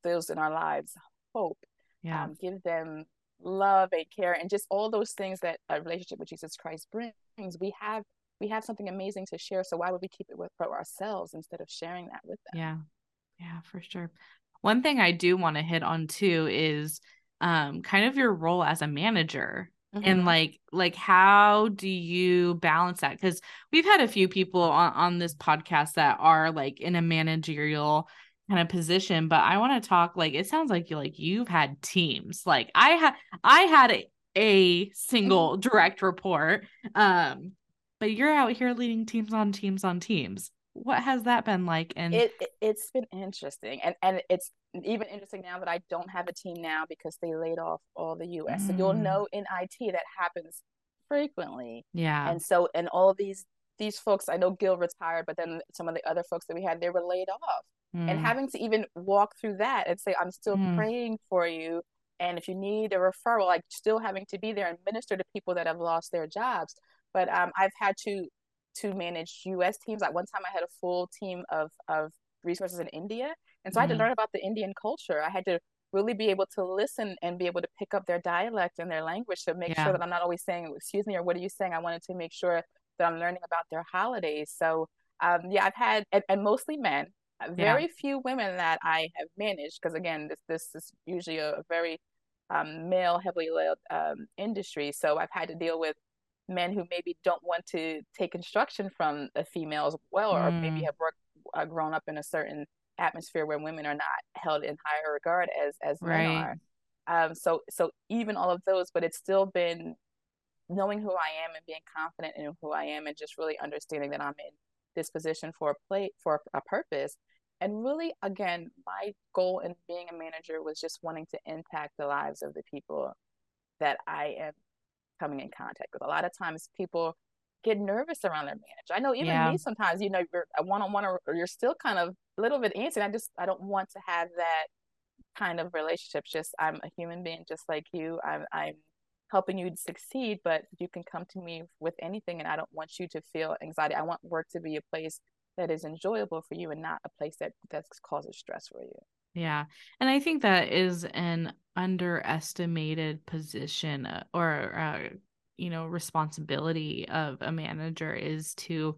those in our lives hope
yeah. Um,
give them love and care and just all those things that a relationship with jesus christ brings we have we have something amazing to share so why would we keep it with for ourselves instead of sharing that with them
yeah yeah for sure one thing i do want to hit on too is um kind of your role as a manager Mm-hmm. and like like how do you balance that because we've had a few people on, on this podcast that are like in a managerial kind of position but i want to talk like it sounds like you like you've had teams like i had i had a, a single mm-hmm. direct report um but you're out here leading teams on teams on teams what has that been like and
it, it has been interesting and and it's even interesting now that I don't have a team now because they laid off all the US. Mm. So you'll mm. know in IT that happens frequently.
Yeah.
And so and all these these folks, I know Gil retired, but then some of the other folks that we had, they were laid off. Mm. And having to even walk through that and say, I'm still mm. praying for you. And if you need a referral, like still having to be there and minister to people that have lost their jobs. But um, I've had to to manage US teams. Like one time I had a full team of of resources in India and so mm. I had to mm-hmm. learn about the Indian culture. I had to really be able to listen and be able to pick up their dialect and their language to make yeah. sure that I'm not always saying, excuse me, or what are you saying? I wanted to make sure that I'm learning about their holidays. So, um, yeah, I've had, and, and mostly men, uh, very yeah. few women that I have managed. Because again, this, this is usually a, a very um, male heavily led um, industry. So I've had to deal with men who maybe don't want to take instruction from a female as well, mm. or maybe mm. have worked, uh, grown up in a certain atmosphere where women are not held in higher regard as as right. men are. Um, so so even all of those, but it's still been knowing who I am and being confident in who I am and just really understanding that I'm in this position for a play for a purpose. And really, again, my goal in being a manager was just wanting to impact the lives of the people that I am coming in contact with. A lot of times people get nervous around their manager. I know even yeah. me sometimes, you know, you're a one on one or you're still kind of a little bit antsy. I just I don't want to have that kind of relationship. Just I'm a human being just like you. I'm I'm helping you succeed, but you can come to me with anything and I don't want you to feel anxiety. I want work to be a place that is enjoyable for you and not a place that that causes stress for you.
Yeah. And I think that is an underestimated position uh, or uh, you know responsibility of a manager is to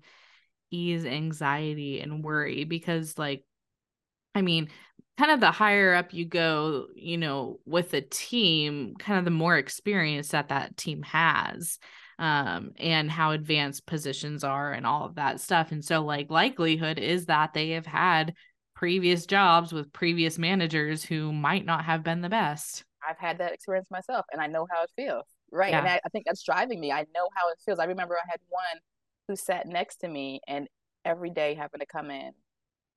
ease anxiety and worry because like i mean kind of the higher up you go you know with a team kind of the more experience that that team has um and how advanced positions are and all of that stuff and so like likelihood is that they have had previous jobs with previous managers who might not have been the best
i've had that experience myself and i know how it feels right yeah. and I, I, think that's driving me i know how it feels i remember i had one who sat next to me and every day having to come in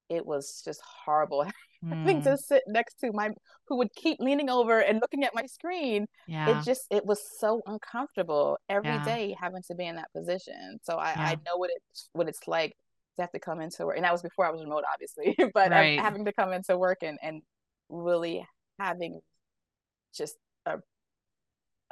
it was just horrible mm. having to sit next to my who would keep leaning over and looking at my screen yeah. it just it was so uncomfortable every yeah. day having to be in that position so i, yeah. I know what it's what it's like to have to come into work and that was before i was remote obviously but right. having to come into work and and really having just a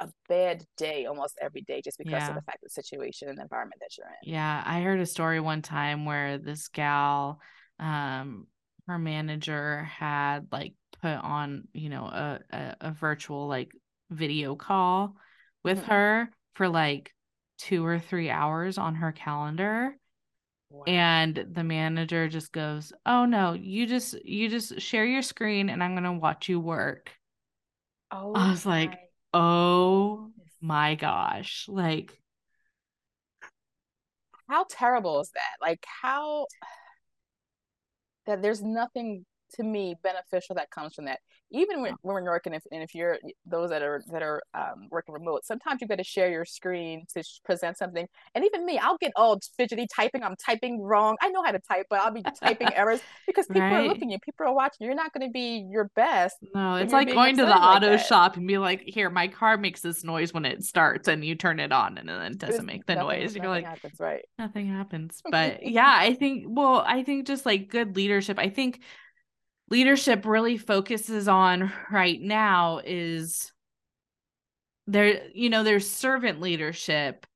a bad day almost every day just because
Yeah.
of the fact of the situation and environment that you're in.
Yeah, I heard a story one time where this gal, um, her manager had like put on, you know, a a, a virtual like video call with
Mhm.
her for like two or three hours on her calendar.
Wow.
And the manager just goes, "Oh no, you just you just share your screen and I'm gonna watch you work."
oh,
I was like, "Oh my gosh!" Like,
how terrible is that? Like how that there's nothing to me beneficial that comes from that. Even when, when we're working, if, and if you're those that are that are um, working remote, sometimes you've got to share your screen to sh- present something. And even me, I'll get all fidgety typing. I'm typing wrong. I know how to type, but I'll be typing errors because people are looking at you. People are watching. You're not going to be your best.
No, it's like going to the
like
auto
that.
shop and be like, "Here, my car makes this noise when it starts," and you turn it on, and then it doesn't make the
nothing,
noise. You're
nothing
like,
happens, right?
nothing happens. But yeah, I think. Well, I think just like good leadership. I think leadership really focuses on right now is there. You know, there's servant leadership,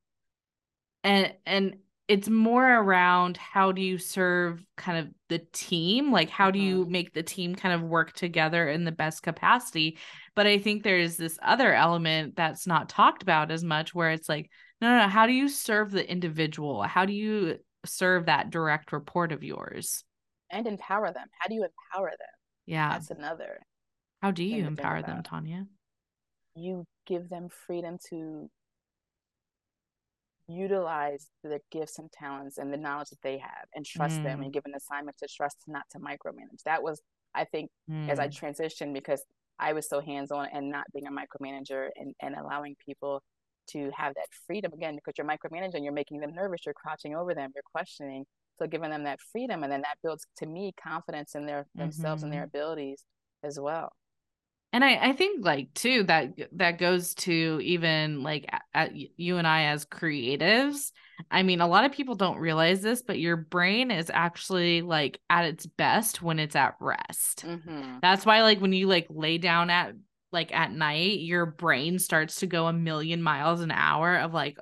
and and it's more around how do you serve kind of the team? Like how do you mm-hmm. make the team kind of work together in the best capacity? But i think there's this other element that's not talked about as much where it's like no no, no how do you serve the individual? How do you serve that direct report of yours
And empower them. How do you empower them?
yeah
That's another.
how do you empower them Tonya
You give them freedom to utilize the gifts and talents and the knowledge that they have and trust them
Mm.
and give an assignment to trust not to micromanage. That was, I think, as I
Mm,
transitioned because I was so hands-on and not being a micromanager and, and allowing people to have that freedom again because you're micromanaging, you're making them nervous, you're crouching over them, you're questioning. So giving them that freedom and then that builds to me confidence in their themselves and their abilities as well.
And I, I think like too that that goes to even like at, at you and I as creatives. I mean, a lot of people don't realize this, but your brain is actually like at its best when it's at rest.
Mm-hmm.
That's why like when you like lay down at like at night, your brain starts to go a million miles an hour of like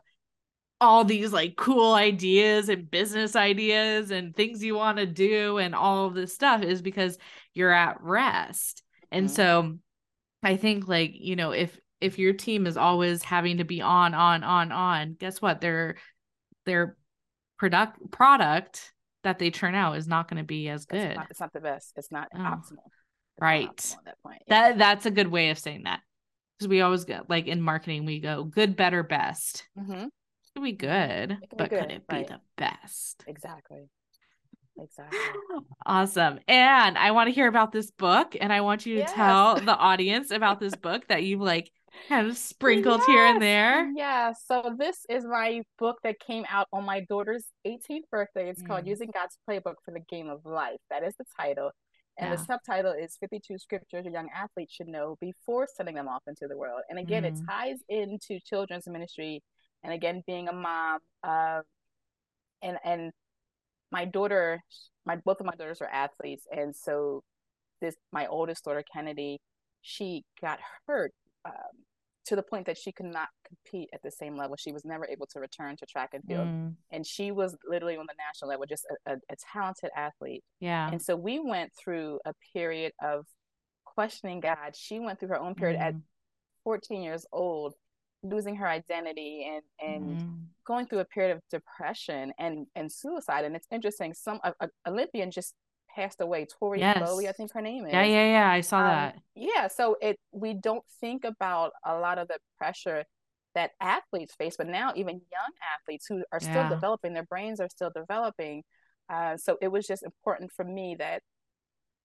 all these like cool ideas and business ideas and things you want to do and all of this stuff is because you're at rest. And
Mhm.
so I think like, you know, if if your team is always having to be on on on on, guess what? Their their product product that they turn out is not going to be as
It's
good.
not, it's not the best. It's not
Oh,
optimal. It's not
right.
optimal at that point. Yeah.
That that's a good way of saying that. Because we always get like in marketing, we go good, better, best.
Mhm.
It could be good,
be
but could
good,
it be
right.
the best?
Exactly. Exactly.
Awesome. And I want to hear about this book and I want you to
Yes.
tell the audience about this book that you've like kind of sprinkled here and there.
Yeah. So this is my book that came out on my daughter's 18th birthday. It's called
Mm.
Using God's Playbook for the Game of Life. That is the title. And
Yeah.
the subtitle is 52 Scriptures a Young Athlete Should Know Before Sending Them Off into the World. And again, it
Mm.
ties into children's ministry and again, being a mom. Uh, and, and my daughter, my both of my daughters are athletes. And so this, my oldest daughter, Kennedi, she got hurt um, to the point that she could not compete at the same level. She was never able to return to track and field.
Mm.
And she was literally on the national level, just a, a, a talented athlete.
Yeah.
And so we went through a period of questioning God. She went through her own period at
Mm.
14 years old, losing her identity and, and
Mm.
going through a period of depression and, and suicide. And it's interesting, some a, a Olympian just passed away, Tori
Yes.
Bowie, I think her name is
Yeah, yeah, yeah. I saw
um,
that.
yeah so it we don't think about a lot of the pressure that athletes face but now even young athletes who are still
Yeah.
developing their brains are still developing uh, so it was just important for me that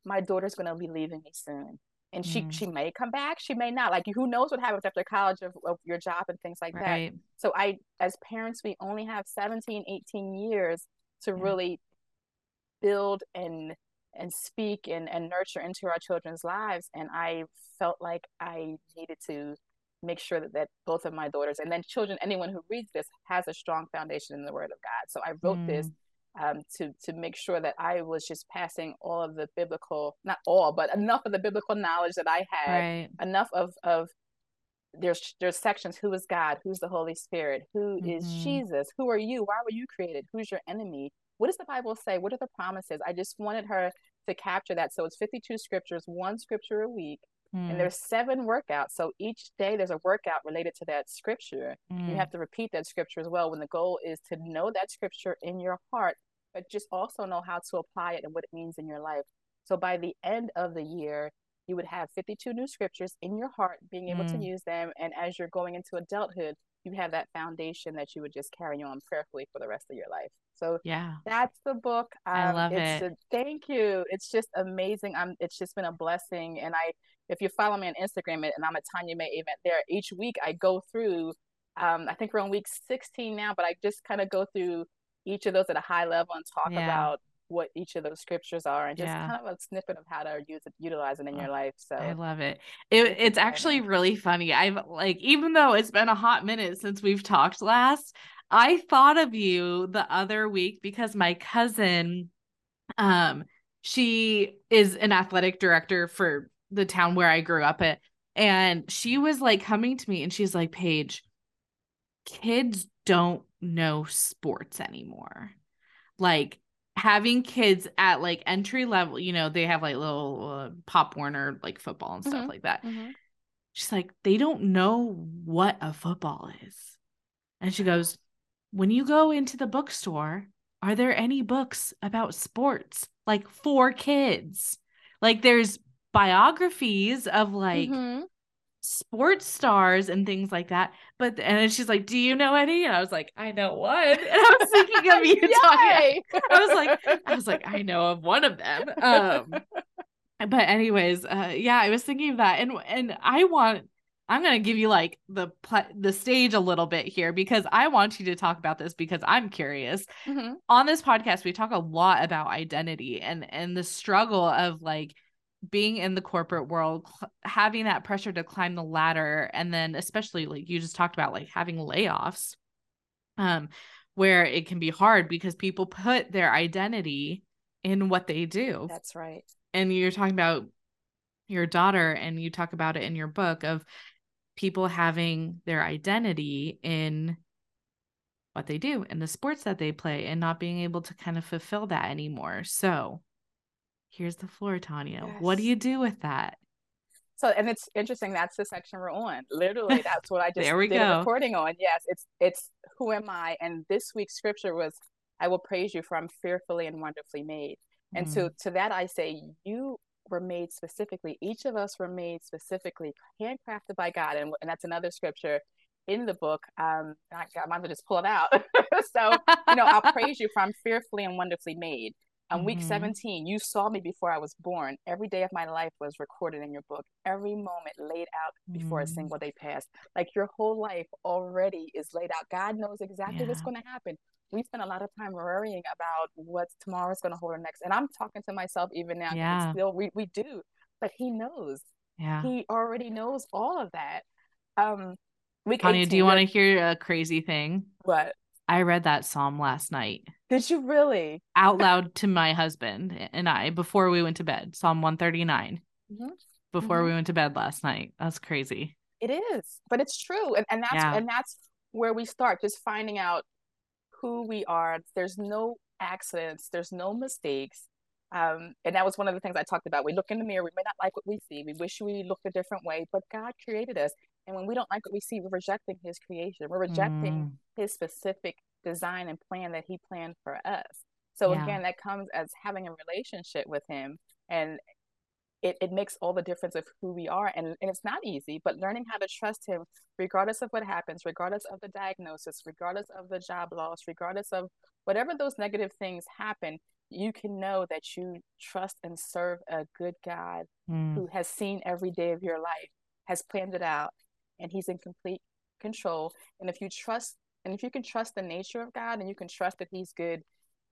my daughter's going to be leaving me soon and she
Mm.
she may come back she may not like who knows what happens after college of, of your job and things like that so i as parents we only have 17 18 years to
Yeah.
really build and and speak and, and nurture into our children's lives and i felt like i needed to make sure that, that both of my daughters and then children anyone who reads this has a strong foundation in the word of god so i wrote this
Mm.
Um, to to make sure that i was just passing all of the biblical not all but enough of the biblical knowledge that i had
Right.
enough of of there's there's sections who is god? Who's the holy spirit? Who is
Mhm.
jesus? Who are you? Why were you created? Who's your enemy? What does the bible say? What are the promises? I just wanted her to capture that. So it's 52 scriptures one scripture a week
Mm,
and there's seven workouts. So each day there's a workout related to that scripture. You
mm,
have to repeat that scripture as well when the goal is to know that scripture in your heart but just also know how to apply it and what it means in your life so by the end of the year you would have 52 new scriptures in your heart being able to
Mm.
use them and as you're going into adulthood you have that foundation that you would just carry on prayerfully for the rest of your life so
yeah.
that's the book. Um,
I love
it's
it.
A, thank you. It's just amazing. I'm. It's just been a blessing. And I, if you follow me on Instagram, and I'm a Tonya May Avent there. Each week I go through. Um, I think we're on week 16 now, but I just kind of go through each of those at a high level and talk
Yeah.
about what each of those scriptures are, and just
Yeah.
kind of a snippet of how to use it, utilize it in your life. So
I love it. It
It's
it's actually really funny. I've like even though it's been a hot minute since we've talked last, I thought of you the other week because my cousin um she is an athletic director for the town where I grew up at and she was like coming to me and she's like, "Paige, kids don't know sports anymore." Like having kids at like entry level, you know, they have like little uh, Pop Warner like football and stuff
Mhm.
like that.
Mhm.
She's like, they don't know what a football is. And she goes, when you go into the bookstore, are there any books about sports like for kids? Like there's biographies of like
Mhm.
Sports stars and things like that. But and then she's like, Do you know any? And I was like, I know one. And I was thinking of you talking. I was like, I was like, I know of one of them. Um, but anyways, uh, yeah, I was thinking of that, and and I want, I'm gonna give you like the pla- the stage a little bit here because I want you to talk about this because I'm curious.
Mhm.
On this podcast, we talk a lot about identity and and the struggle of like being in the corporate world, having that pressure to climb the ladder, and then especially like you just talked about like having layoffs, um, where it can be hard because people put their identity in what they do
That's right.
and you're talking about your daughter and you talk about it in your book of people having their identity in what they do and the sports that they play and not being able to kind of fulfill that anymore. So here's the floor, Tonya. What do you do with that?
So, and it's interesting. That's the section we're on. Literally, that's what I just
There we
did
go.
a recording on. Yes, it's it's who am I? And this week's scripture was, "I will praise you, for I'm fearfully and wonderfully made." And so,
Mm,
to that, I say, you were made specifically. Each of us were made specifically, handcrafted by God, and and that's another scripture in the book. Um, I, I might as well just pull it out. so, you know, I'll praise you, for I'm fearfully and wonderfully made. On week
Mhm.
17, you saw me before I was born. Every day of my life was recorded in your book. Every moment laid out before a
Mm.
single day passed. Like your whole life already is laid out. God knows exactly what's going to happen. We spend a lot of time worrying about what tomorrow's going to hold or next. And I'm talking to myself even now.
Yeah.
Still, we, we do, but He knows.
Yeah.
He already knows all of that. Um, week
Tonya,
18,
do you want to hear a crazy thing?
what?
I read that psalm last night
Did you really?
out loud to my husband and I before we went to bed. Psalm 139
Mhm.
before
Mhm.
we went to bed last night. That's crazy.
It is, but it's true, and and that's
Yeah.
and that's where we start, just finding out who we are. There's no accidents. There's no mistakes. Um, and that was one of the things I talked about. We look in the mirror. We may not like what we see. We wish we looked a different way, but God created us. And when we don't like what we see, we're rejecting His creation. We're rejecting
Mm,
His specific design and plan that He planned for us. So
Yeah.
again, that comes as having a relationship with Him, and it, it makes all the difference of who we are and, and it's not easy but learning how to trust him regardless of what happens regardless of the diagnosis regardless of the job loss regardless of whatever those negative things happen you can know that you trust and serve a good god
mm,
who has seen every day of your life has planned it out and he's in complete control and if you trust and if you can trust the nature of god and you can trust that he's good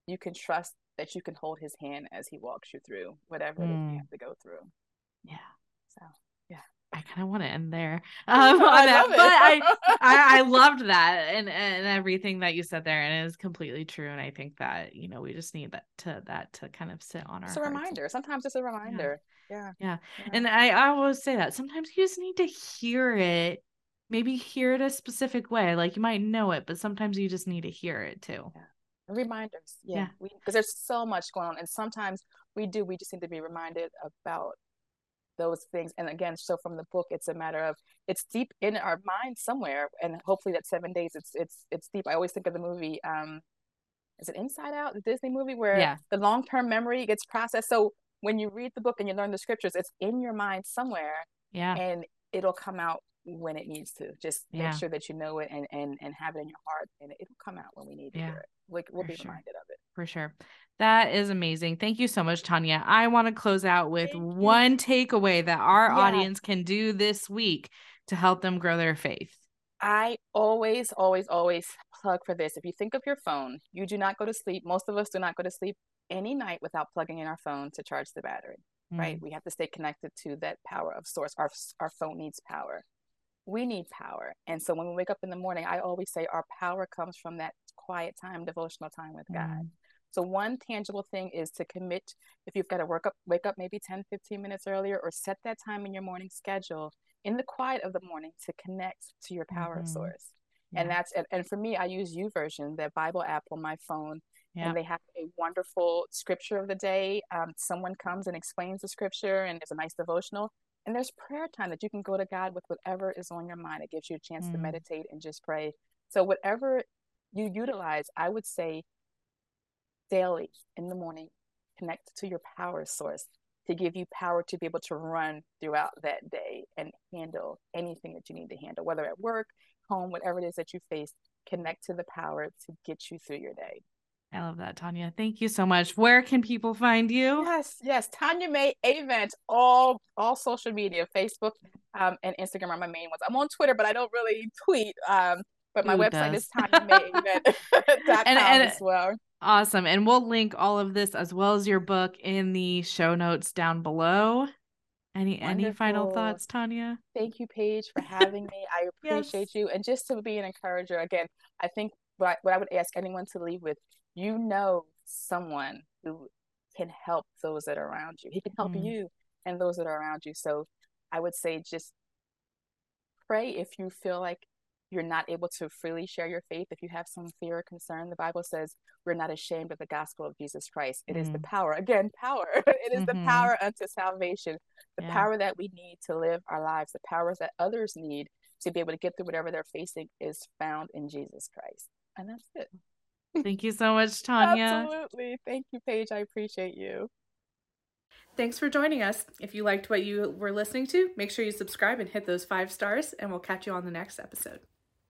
you can trust that you can hold his hand as he walks you through whatever
Mm.
you have to go through
yeah.
so yeah
I kind of want to end there.
I
Um, on
I
that, but I, I I loved that and and everything that you said there, and it is completely true. And I think that you know we just need that to that to kind of sit on our
it's a
hearts.
reminder sometimes it's a reminder yeah
Yeah.
yeah.
And I, I always say that sometimes you just need to hear it maybe hear it a specific way. Like you might know it, but sometimes you just need to hear it too.
Yeah. Reminders. Yeah. Because yeah. there's so much going on. And sometimes we do, we just need to be reminded about those things. And again, so from the book, it's a matter of it's deep in our mind somewhere. And hopefully that seven days it's it's it's deep. I always think of the movie, um, is it Inside Out, the Disney movie where yeah. the long term memory gets processed. So when you read the book and you learn the scriptures, it's in your mind somewhere.
Yeah.
And it'll come out when it needs to. Just yeah. make sure that you know it and and and have it in your heart, and it'll come out when we need to yeah. hear it. Like we'll, be sure. reminded of it
for sure. That is amazing. Thank you so much, Tonya. I want to close out with Thank one you. takeaway that our yeah. audience can do this week to help them grow their faith.
I always, always, always plug for this. If you think of your phone, you do not go to sleep. Most of us do not go to sleep any night without plugging in our phone to charge the battery, mm. right? We have to stay connected to that power of source. Our, our phone needs power. We need power. And so when we wake up in the morning, I always say our power comes from that quiet time, devotional time with God. Mm. So one tangible thing is to commit if you've got to work up wake up maybe 10 15 minutes earlier or set that time in your morning schedule in the quiet of the morning to connect to your power mm-hmm. source. Yeah. And that's and, and for me I use YouVersion, the Bible app on my phone. Yeah. And they have a wonderful scripture of the day. Um, someone comes and explains the scripture, and it's a nice devotional. And there's prayer time that you can go to God with whatever is on your mind. It gives you a chance mm. to meditate and just pray. So, whatever you utilize, I would say daily in the morning, connect to your power source to give you power to be able to run throughout that day and handle anything that you need to handle, whether at work, home, whatever it is that you face, connect to the power to get you through your day.
I love that, Tonya. Thank you so much. Where can people find you?
Yes, yes. Tonya May Avent, all all social media, Facebook um, and Instagram are my main ones. I'm on Twitter, but I don't really tweet. Um, but my Ooh, website does. is TonyaMayAvent.com and, and, as well.
Awesome. And we'll link all of this as well as your book in the show notes down below. Any Wonderful. any final thoughts, Tonya?
Thank you, Paige, for having me. I appreciate yes. you. And just to be an encourager, again, I think what I, what I would ask anyone to leave with, you know someone who can help those that are around you. He can help mm. you and those that are around you. So I would say just pray if you feel like you're not able to freely share your faith, if you have some fear or concern, the Bible says we're not ashamed of the gospel of Jesus Christ. It mm is the mm. power, again, power. it is mm-hmm. the power unto salvation, the yeah. power that we need to live our lives, the powers that others need to be able to get through whatever they're facing is found in Jesus Christ. And that's it.
Thank you so much, Tonya.
Absolutely. Thank you, Paige. I appreciate you.
Thanks for joining us. If you liked what you were listening to, make sure you subscribe and hit those five stars, and we'll catch you on the next episode.